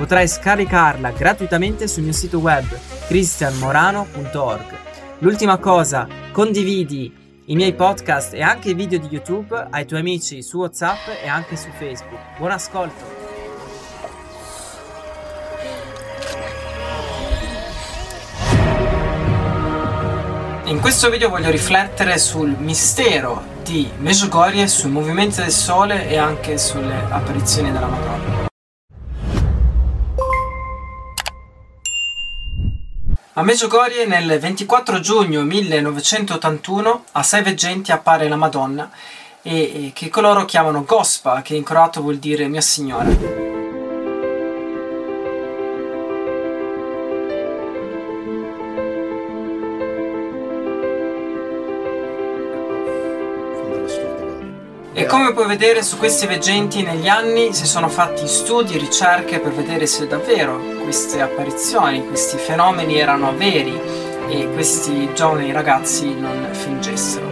Potrai scaricarla gratuitamente sul mio sito web cristianmorano.org. L'ultima cosa, condividi i miei podcast e anche i video di YouTube ai tuoi amici su WhatsApp e anche su Facebook. Buon ascolto! In questo video voglio riflettere sul mistero di Meggiugorie, sui movimenti del Sole e anche sulle apparizioni della Madonna. A Meggiugorie nel 24 giugno 1981 a sei veggenti appare la Madonna e, che coloro chiamano Gospa, che in croato vuol dire mia signora. E come puoi vedere su questi veggenti negli anni si sono fatti studi, ricerche per vedere se davvero queste apparizioni, questi fenomeni erano veri e questi giovani ragazzi non fingessero.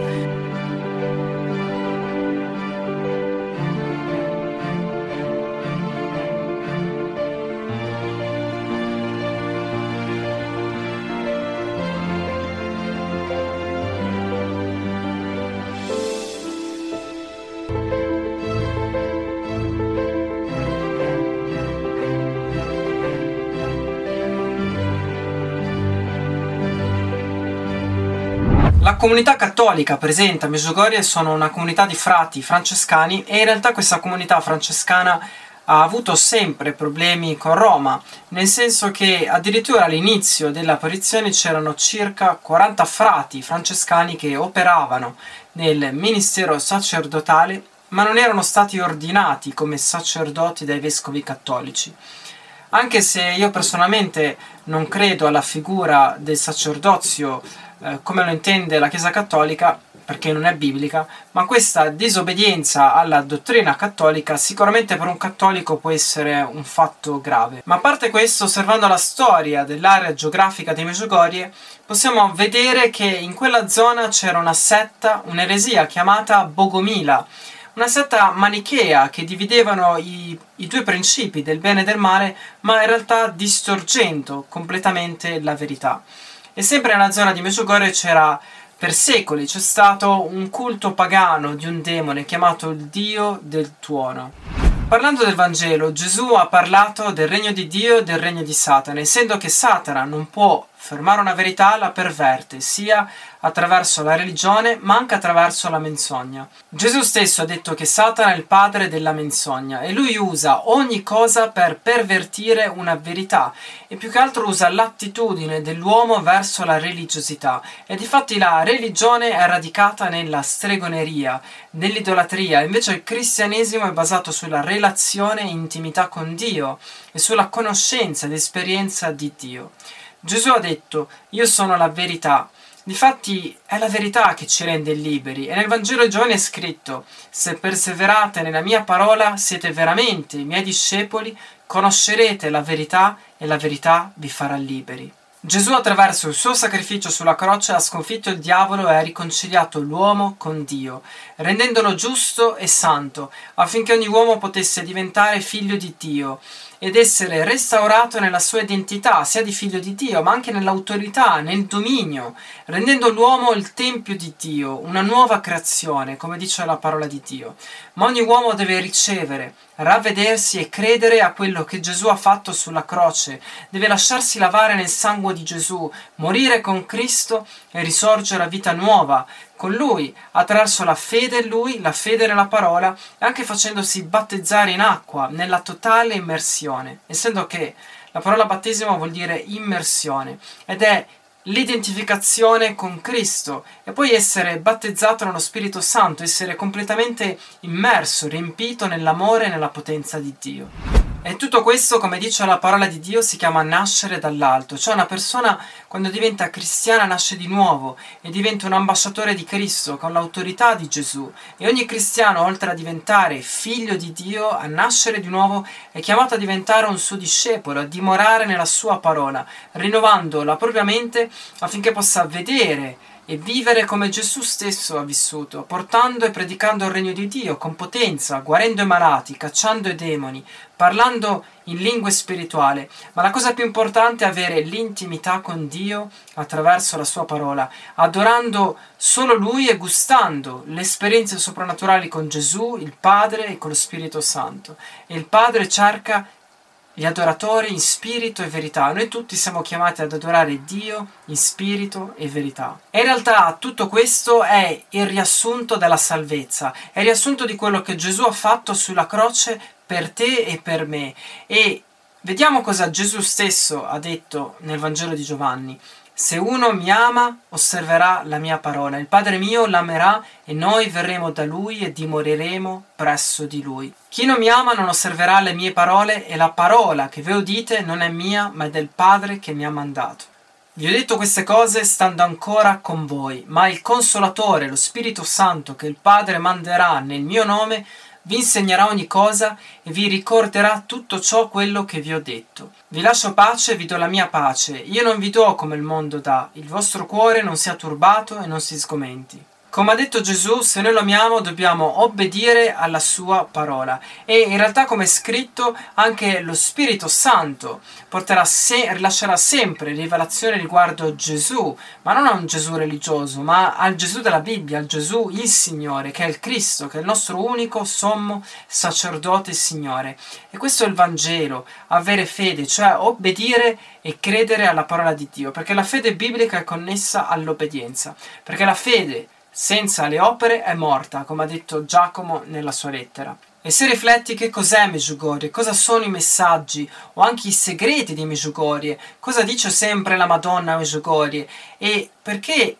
La comunità cattolica presente a Medjugorje sono una comunità di frati francescani e in realtà questa comunità francescana ha avuto sempre problemi con Roma, nel senso che addirittura all'inizio delle apparizioni c'erano circa 40 frati francescani che operavano nel ministero sacerdotale, ma non erano stati ordinati come sacerdoti dai vescovi cattolici. Anche se io personalmente non credo alla figura del sacerdozio eh, come lo intende la Chiesa Cattolica, perché non è biblica, ma questa disobbedienza alla dottrina cattolica sicuramente per un cattolico può essere un fatto grave. Ma a parte questo, osservando la storia dell'area geografica di Meggiugorie, possiamo vedere che in quella zona c'era una setta, un'eresia chiamata Bogomila, una setta manichea che dividevano i, i, due principi del bene e del male, ma in realtà distorcendo completamente la verità. E sempre nella zona di Medjugorje c'era per secoli c'è stato un culto pagano di un demone chiamato il dio del tuono. Parlando del Vangelo, Gesù ha parlato del regno di Dio e del regno di Satana, essendo che Satana non può fermare una verità, la perverte, sia attraverso la religione ma anche attraverso la menzogna. Gesù stesso ha detto che Satana è il padre della menzogna e lui usa ogni cosa per pervertire una verità e più che altro usa l'attitudine dell'uomo verso la religiosità e difatti la religione è radicata nella stregoneria, nell'idolatria, invece il cristianesimo è basato sulla relazione e intimità con Dio e sulla conoscenza ed esperienza di Dio. Gesù ha detto, io sono la verità. Difatti è la verità che ci rende liberi e nel Vangelo di Giovanni è scritto, se perseverate nella mia parola siete veramente i miei discepoli, conoscerete la verità e la verità vi farà liberi. Gesù attraverso il suo sacrificio sulla croce ha sconfitto il diavolo e ha riconciliato l'uomo con Dio, rendendolo giusto e santo, affinché ogni uomo potesse diventare figlio di Dio ed essere restaurato nella sua identità, sia di figlio di Dio, ma anche nell'autorità, nel dominio, rendendo l'uomo il tempio di Dio, una nuova creazione, come dice la parola di Dio. Ma ogni uomo deve ricevere, ravvedersi e credere a quello che Gesù ha fatto sulla croce, deve lasciarsi lavare nel sangue di Gesù, morire con Cristo e risorgere a vita nuova, con lui, attraverso la fede in lui, la fede nella parola, e anche facendosi battezzare in acqua, nella totale immersione, essendo che la parola battesimo vuol dire immersione ed è l'identificazione con Cristo e poi essere battezzato nello Spirito Santo, essere completamente immerso, riempito nell'amore e nella potenza di Dio. E tutto questo, come dice la parola di Dio, si chiama nascere dall'alto, cioè una persona quando diventa cristiana nasce di nuovo e diventa un ambasciatore di Cristo con l'autorità di Gesù. E ogni cristiano, oltre a diventare figlio di Dio, a nascere di nuovo, è chiamato a diventare un suo discepolo, a dimorare nella sua parola, rinnovando la propria mente affinché possa vedere e vivere come Gesù stesso ha vissuto, portando e predicando il regno di Dio con potenza, guarendo i malati, cacciando i demoni, parlando in lingue spirituali. Ma la cosa più importante è avere l'intimità con Dio attraverso la sua parola, adorando solo Lui e gustando le esperienze soprannaturali con Gesù, il Padre e con lo Spirito Santo. E il Padre cerca gli adoratori in spirito e verità. Noi tutti siamo chiamati ad adorare Dio in spirito e verità. E in realtà tutto questo è il riassunto della salvezza, è il riassunto di quello che Gesù ha fatto sulla croce per te e per me. E vediamo cosa Gesù stesso ha detto nel Vangelo di Giovanni. Se uno mi ama, osserverà la mia parola. Il Padre mio l'amerà e noi verremo da lui e dimoreremo presso di lui. Chi non mi ama non osserverà le mie parole e la parola che voi udite non è mia, ma è del Padre che mi ha mandato. Vi ho detto queste cose stando ancora con voi, ma il Consolatore, lo Spirito Santo che il Padre manderà nel mio nome, vi insegnerà ogni cosa e vi ricorderà tutto ciò quello che vi ho detto. Vi lascio pace, vi do la mia pace. Io non vi do come il mondo dà. Il vostro cuore non sia turbato e non si sgomenti. Come ha detto Gesù, se noi lo amiamo dobbiamo obbedire alla sua parola e in realtà come è scritto anche lo Spirito Santo se- rilascerà sempre rivelazione riguardo Gesù, ma non a un Gesù religioso, ma al Gesù della Bibbia, al Gesù il Signore, che è il Cristo, che è il nostro unico sommo sacerdote Signore. E questo è il Vangelo, avere fede, cioè obbedire e credere alla parola di Dio, perché la fede biblica è connessa all'obbedienza, perché la fede senza le opere è morta, come ha detto Giacomo nella sua lettera. E se rifletti che cos'è Meggiugorie, cosa sono i messaggi o anche i segreti di Meggiugorie, cosa dice sempre la Madonna Meggiugorie e perché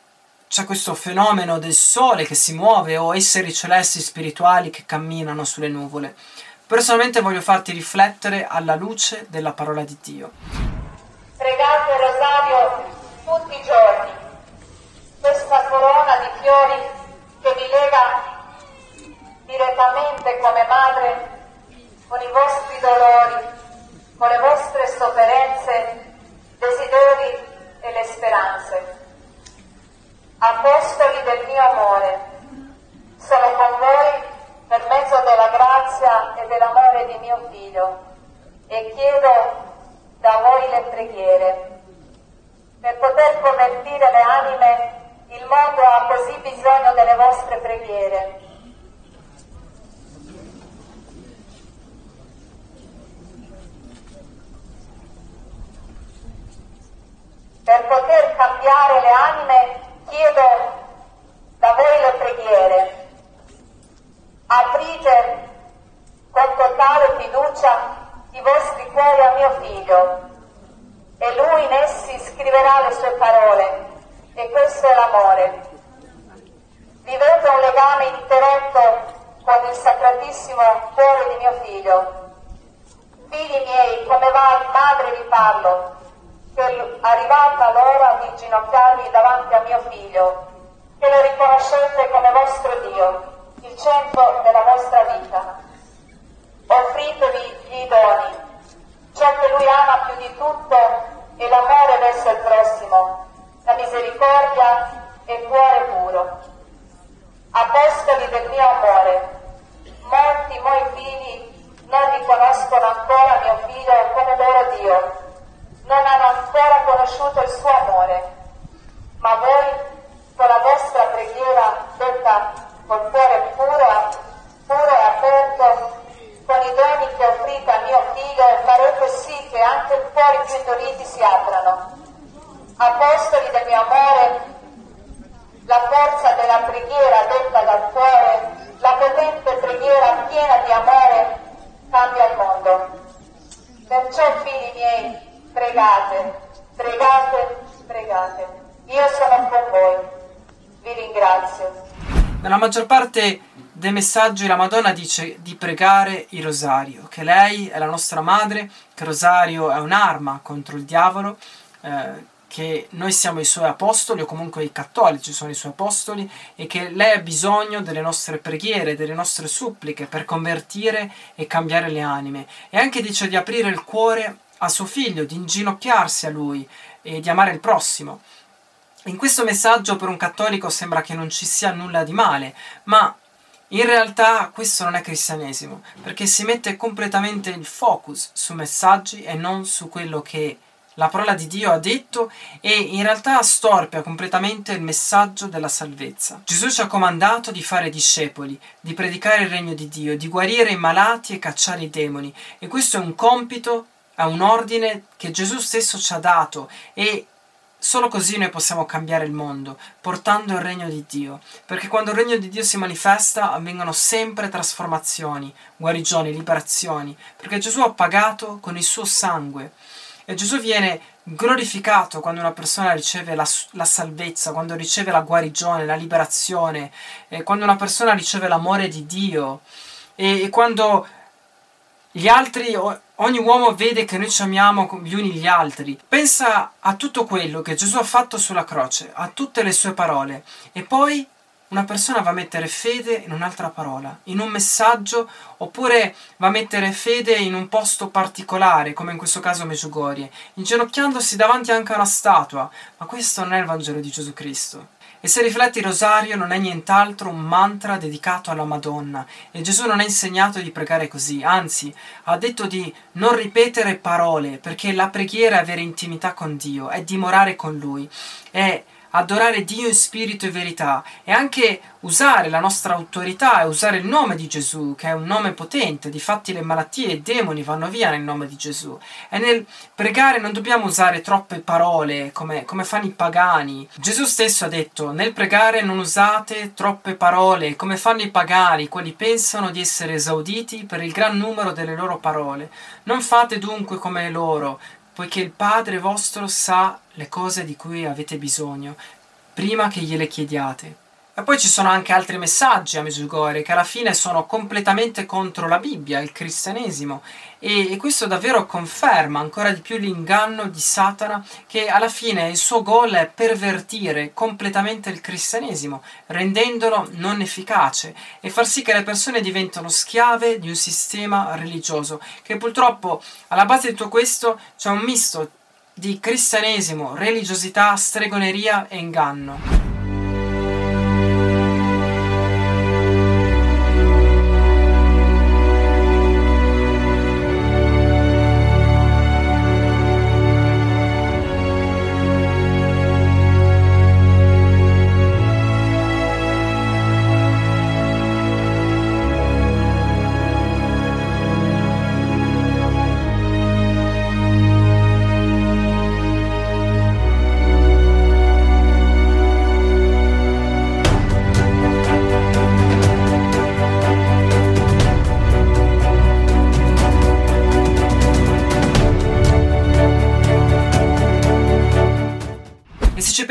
c'è questo fenomeno del sole che si muove o esseri celesti spirituali che camminano sulle nuvole. Personalmente voglio farti riflettere alla luce della parola di Dio. Pregate il rosario tutti i giorni questa corona di fiori che vi lega direttamente come madre con i vostri dolori, con le vostre sofferenze, desideri e le speranze. Apostoli del mio amore, sono con voi per mezzo della grazia e dell'amore di mio figlio e chiedo da voi le preghiere per poter convertire le anime il mondo ha così bisogno delle vostre preghiere. Per poter cambiare le anime chiedo da voi le preghiere. Aprite con totale fiducia i vostri cuori a mio figlio e lui in essi scriverà le sue parole e l'amore. Vivete un legame ininterrotto con il sacratissimo cuore di mio figlio. Figli miei, come va madre vi parlo, che è arrivata l'ora di ginocchiarvi davanti a mio figlio, che lo riconoscete come vostro Dio, il centro della vostra vita. Offritevi gli doni, ciò che lui ama più di tutto è l'amore verso il prossimo, la misericordia e il cuore puro. Apostoli del mio amore, molti moi figli non riconoscono ancora mio figlio come loro Dio, non hanno ancora conosciuto il suo amore, ma voi con la vostra preghiera detta col cuore puro, puro e aperto, con i doni che offrite a mio figlio, farete sì che anche i cuori più indoliti si aprano del mio amore, la forza della preghiera detta dal cuore, la potente preghiera piena di amore cambia il mondo. Perciò, figli miei, pregate, pregate, pregate. Io sono con voi. Vi ringrazio. Nella maggior parte dei messaggi la Madonna dice di pregare il rosario, che lei è la nostra madre, che il rosario è un'arma contro il diavolo, eh, che noi siamo i suoi apostoli o comunque i cattolici sono i suoi apostoli e che lei ha bisogno delle nostre preghiere, delle nostre suppliche per convertire e cambiare le anime. E anche dice di aprire il cuore a suo figlio, di inginocchiarsi a lui e di amare il prossimo. In questo messaggio per un cattolico sembra che non ci sia nulla di male, ma in realtà questo non è cristianesimo, perché si mette completamente il focus su messaggi e non su quello che la parola di Dio ha detto e in realtà storpia completamente il messaggio della salvezza. Gesù ci ha comandato di fare discepoli, di predicare il regno di Dio, di guarire i malati e cacciare i demoni. E questo è un compito, è un ordine che Gesù stesso ci ha dato e Solo così noi possiamo cambiare il mondo, portando il regno di Dio, perché quando il regno di Dio si manifesta avvengono sempre trasformazioni, guarigioni, liberazioni, perché Gesù ha pagato con il suo sangue e Gesù viene glorificato quando una persona riceve la, la salvezza, quando riceve la guarigione, la liberazione, quando una persona riceve l'amore di Dio e, e quando gli altri, ogni uomo vede che noi ci amiamo gli uni gli altri. Pensa a tutto quello che Gesù ha fatto sulla croce, a tutte le sue parole e poi una persona va a mettere fede in un'altra parola, in un messaggio, oppure va a mettere fede in un posto particolare, come in questo caso Meggiugorie, inginocchiandosi davanti anche a una statua, ma questo non è il Vangelo di Gesù Cristo. E se rifletti il rosario non è nient'altro un mantra dedicato alla Madonna e Gesù non ha insegnato di pregare così, anzi ha detto di non ripetere parole perché la preghiera è avere intimità con Dio, è dimorare con Lui, è adorare Dio in spirito e verità e anche usare la nostra autorità e usare il nome di Gesù, che è un nome potente, difatti le malattie e i demoni vanno via nel nome di Gesù. E nel pregare non dobbiamo usare troppe parole come, come fanno i pagani. Gesù stesso ha detto, nel pregare non usate troppe parole come fanno i pagani, quelli pensano di essere esauditi per il gran numero delle loro parole. Non fate dunque come loro, poiché il Padre vostro sa le cose di cui avete bisogno, prima che gliele chiediate. E poi ci sono anche altri messaggi a Medjugorje che alla fine sono completamente contro la Bibbia, il cristianesimo e, e, questo davvero conferma ancora di più l'inganno di Satana che alla fine il suo goal è pervertire completamente il cristianesimo, rendendolo non efficace e far sì che le persone diventino schiave di un sistema religioso che purtroppo alla base di tutto questo c'è un misto di cristianesimo, religiosità, stregoneria e inganno.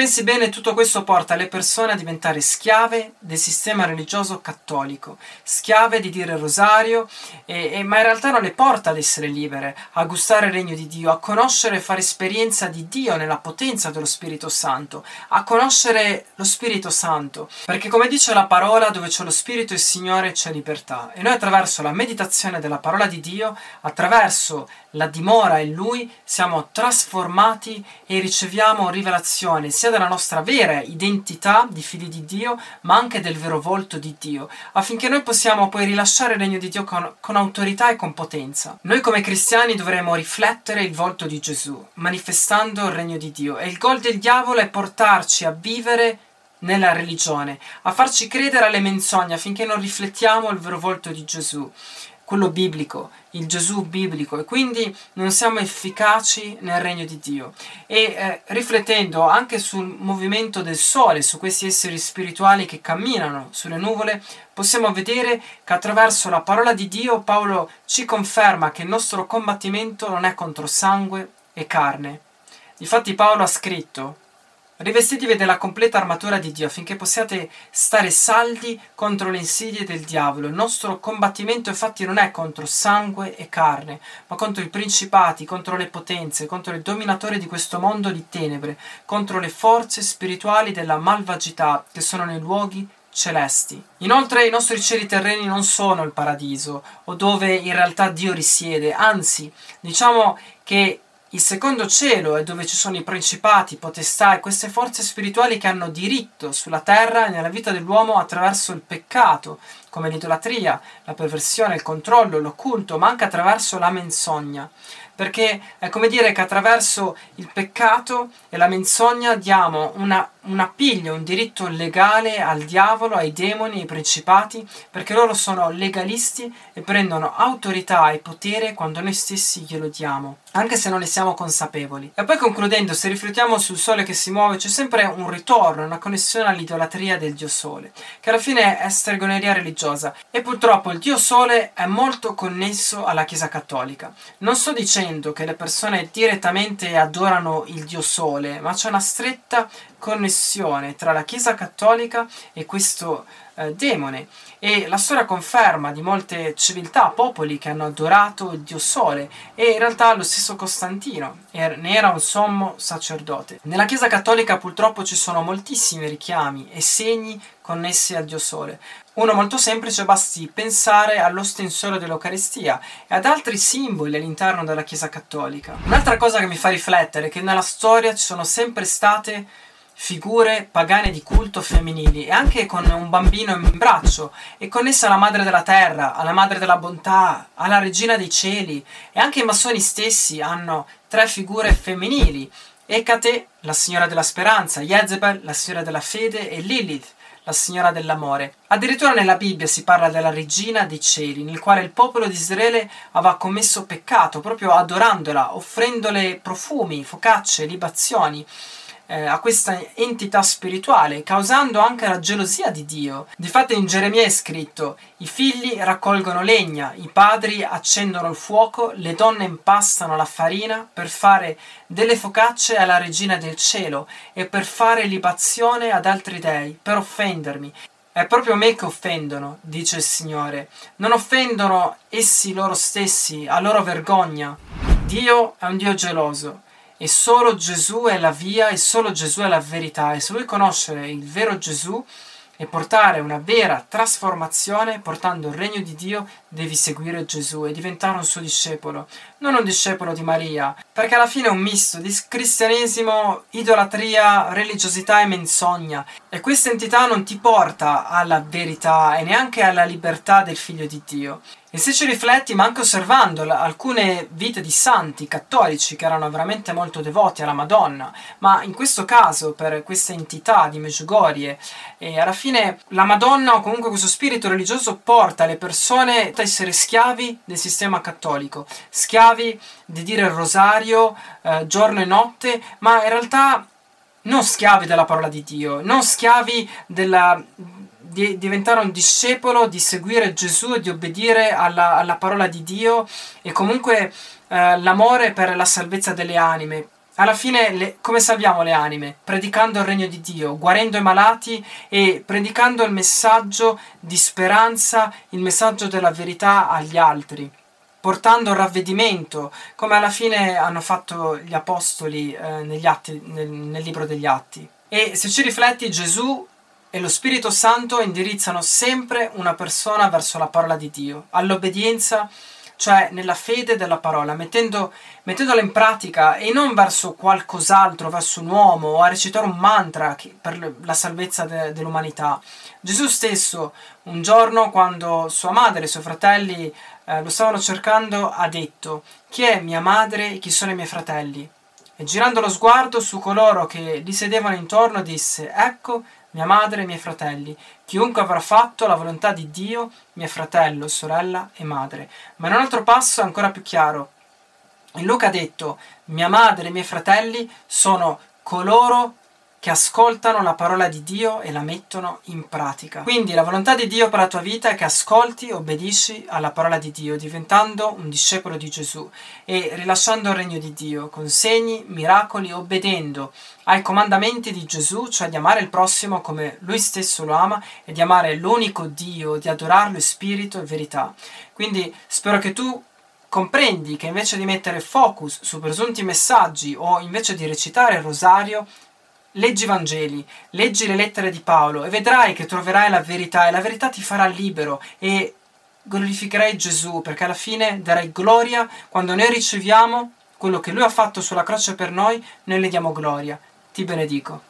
Pensi bene, tutto questo porta le persone a diventare schiave del sistema religioso cattolico, schiave di dire il rosario, e, e, ma in realtà non le porta ad essere libere, a gustare il regno di Dio, a conoscere e fare esperienza di Dio nella potenza dello Spirito Santo, a conoscere lo Spirito Santo. Perché come dice la parola, dove c'è lo Spirito il Signore c'è libertà. E noi attraverso la meditazione della parola di Dio, attraverso la dimora in Lui, siamo trasformati e riceviamo rivelazione sia della nostra vera identità di figli di Dio, ma anche del vero volto di Dio, affinché noi possiamo poi rilasciare il regno di Dio con, con autorità e con potenza. Noi come cristiani dovremo riflettere il volto di Gesù, manifestando il regno di Dio. E il gol del diavolo è portarci a vivere nella religione, a farci credere alle menzogne affinché non riflettiamo il vero volto di Gesù quello biblico, il Gesù biblico e quindi non siamo efficaci nel regno di Dio. E eh, riflettendo anche sul movimento del sole, su questi esseri spirituali che camminano sulle nuvole, possiamo vedere che attraverso la parola di Dio Paolo ci conferma che il nostro combattimento non è contro sangue e carne. Difatti Paolo ha scritto Rivestitevi della completa armatura di Dio affinché possiate stare saldi contro le insidie del diavolo. Il nostro combattimento infatti non è contro sangue e carne, ma contro i principati, contro le potenze, contro i dominatori di questo mondo di tenebre, contro le forze spirituali della malvagità che sono nei luoghi celesti. Inoltre i nostri cieli terreni non sono il paradiso o dove in realtà Dio risiede, anzi diciamo che il secondo cielo è dove ci sono i principati, potestà e queste forze spirituali che hanno diritto sulla terra e nella vita dell'uomo attraverso il peccato, come l'idolatria, la perversione, il controllo, l'occulto, ma anche attraverso la menzogna. Perché è come dire che attraverso il peccato e la menzogna diamo una, un appiglio, un diritto legale al diavolo, ai demoni, ai principati, perché loro sono legalisti e prendono autorità e potere quando noi stessi glielo diamo, anche se non ne siamo consapevoli. E poi concludendo, se riflettiamo sul sole che si muove, c'è sempre un ritorno, una connessione all'idolatria del dio sole, che alla fine è stregoneria religiosa. E purtroppo il dio sole è molto connesso alla Chiesa cattolica. Non sto dicendo che le persone direttamente adorano il dio sole, ma c'è una stretta connessione tra la Chiesa cattolica e questo eh, demone e la storia conferma di molte civiltà, popoli che hanno adorato il dio sole e in realtà lo stesso Costantino ne era un sommo sacerdote. Nella Chiesa cattolica purtroppo ci sono moltissimi richiami e segni connessi al dio sole. Uno molto semplice, basti pensare all'ostensore dell'Eucaristia e ad altri simboli all'interno della Chiesa cattolica. Un'altra cosa che mi fa riflettere è che nella storia ci sono sempre state figure pagane di culto femminili e anche con un bambino in braccio e connessa alla madre della terra, alla madre della bontà, alla regina dei cieli e anche i massoni stessi hanno tre figure femminili Ecate, la signora della speranza, Jezebel, la signora della fede e Lilith, la signora dell'amore. Addirittura nella Bibbia si parla della regina dei cieli, nel quale il popolo di Israele aveva commesso peccato proprio adorandola, offrendole profumi, focacce, libazioni eh, a questa entità spirituale, causando anche la gelosia di Dio. Difatti in Geremia è scritto: I figli raccolgono legna, i padri accendono il fuoco, le donne impastano la farina per fare delle focacce alla regina del cielo e per fare libazione ad altri dei, per offendermi. È proprio me che offendono, dice il Signore. Non offendono essi loro stessi, a loro vergogna. Dio è un Dio geloso e solo Gesù è la via e solo Gesù è la verità e se vuoi conoscere il vero Gesù e portare una vera trasformazione, portando il regno di Dio, devi seguire Gesù e diventare un suo discepolo, non un discepolo di Maria, perché alla fine è un misto di cristianesimo, idolatria, religiosità e menzogna. E questa entità non ti porta alla verità e neanche alla libertà del figlio di Dio. E se ci rifletti, ma anche osservando alcune vite di santi cattolici che erano veramente molto devoti alla Madonna, ma in questo caso per questa entità di Meggiugorie, e alla fine la Madonna o comunque questo spirito religioso porta le persone a essere schiavi del sistema cattolico, schiavi di dire il rosario eh, giorno e notte, ma in realtà non schiavi della parola di Dio, non schiavi della di diventare un discepolo, di seguire Gesù e di obbedire alla, alla parola di Dio e comunque eh, l'amore per la salvezza delle anime. Alla fine, le, come salviamo le anime? Predicando il regno di Dio, guarendo i malati e predicando il messaggio di speranza, il messaggio della verità agli altri portando ravvedimento, come alla fine hanno fatto gli apostoli eh, atti, nel, nel libro degli Atti. E se ci rifletti, Gesù e lo Spirito Santo indirizzano sempre una persona verso la parola di Dio, all'obbedienza, cioè nella fede della parola, mettendo, mettendola in pratica e non verso qualcos'altro, verso un uomo o a recitare un mantra per la salvezza de, dell'umanità. Gesù stesso, un giorno, quando sua madre e i suoi fratelli eh, lo stavano cercando, ha detto: Chi è mia madre e chi sono i miei fratelli? E girando lo sguardo su coloro che gli sedevano intorno, disse: Ecco mia madre e i miei fratelli. Chiunque avrà fatto la volontà di Dio, mio fratello, sorella e madre. Ma in un altro passo è ancora più chiaro. E Luca ha detto, mia madre e i miei fratelli sono coloro che ascoltano la parola di Dio e la mettono in pratica. Quindi la volontà di Dio per la tua vita è che ascolti, obbedisci alla parola di Dio, diventando un discepolo di Gesù e rilasciando il regno di Dio con segni, miracoli, obbedendo ai comandamenti di Gesù, cioè di amare il prossimo come lui stesso lo ama e di amare l'unico Dio, di adorarlo in spirito e verità. Quindi spero che tu comprendi che invece di mettere focus su presunti messaggi o invece di recitare il rosario, leggi i Vangeli, leggi le lettere di Paolo e vedrai che troverai la verità e la verità ti farà libero e glorificherai Gesù perché alla fine darai gloria quando noi riceviamo quello che lui ha fatto sulla croce per noi, noi le diamo gloria. Ti benedico.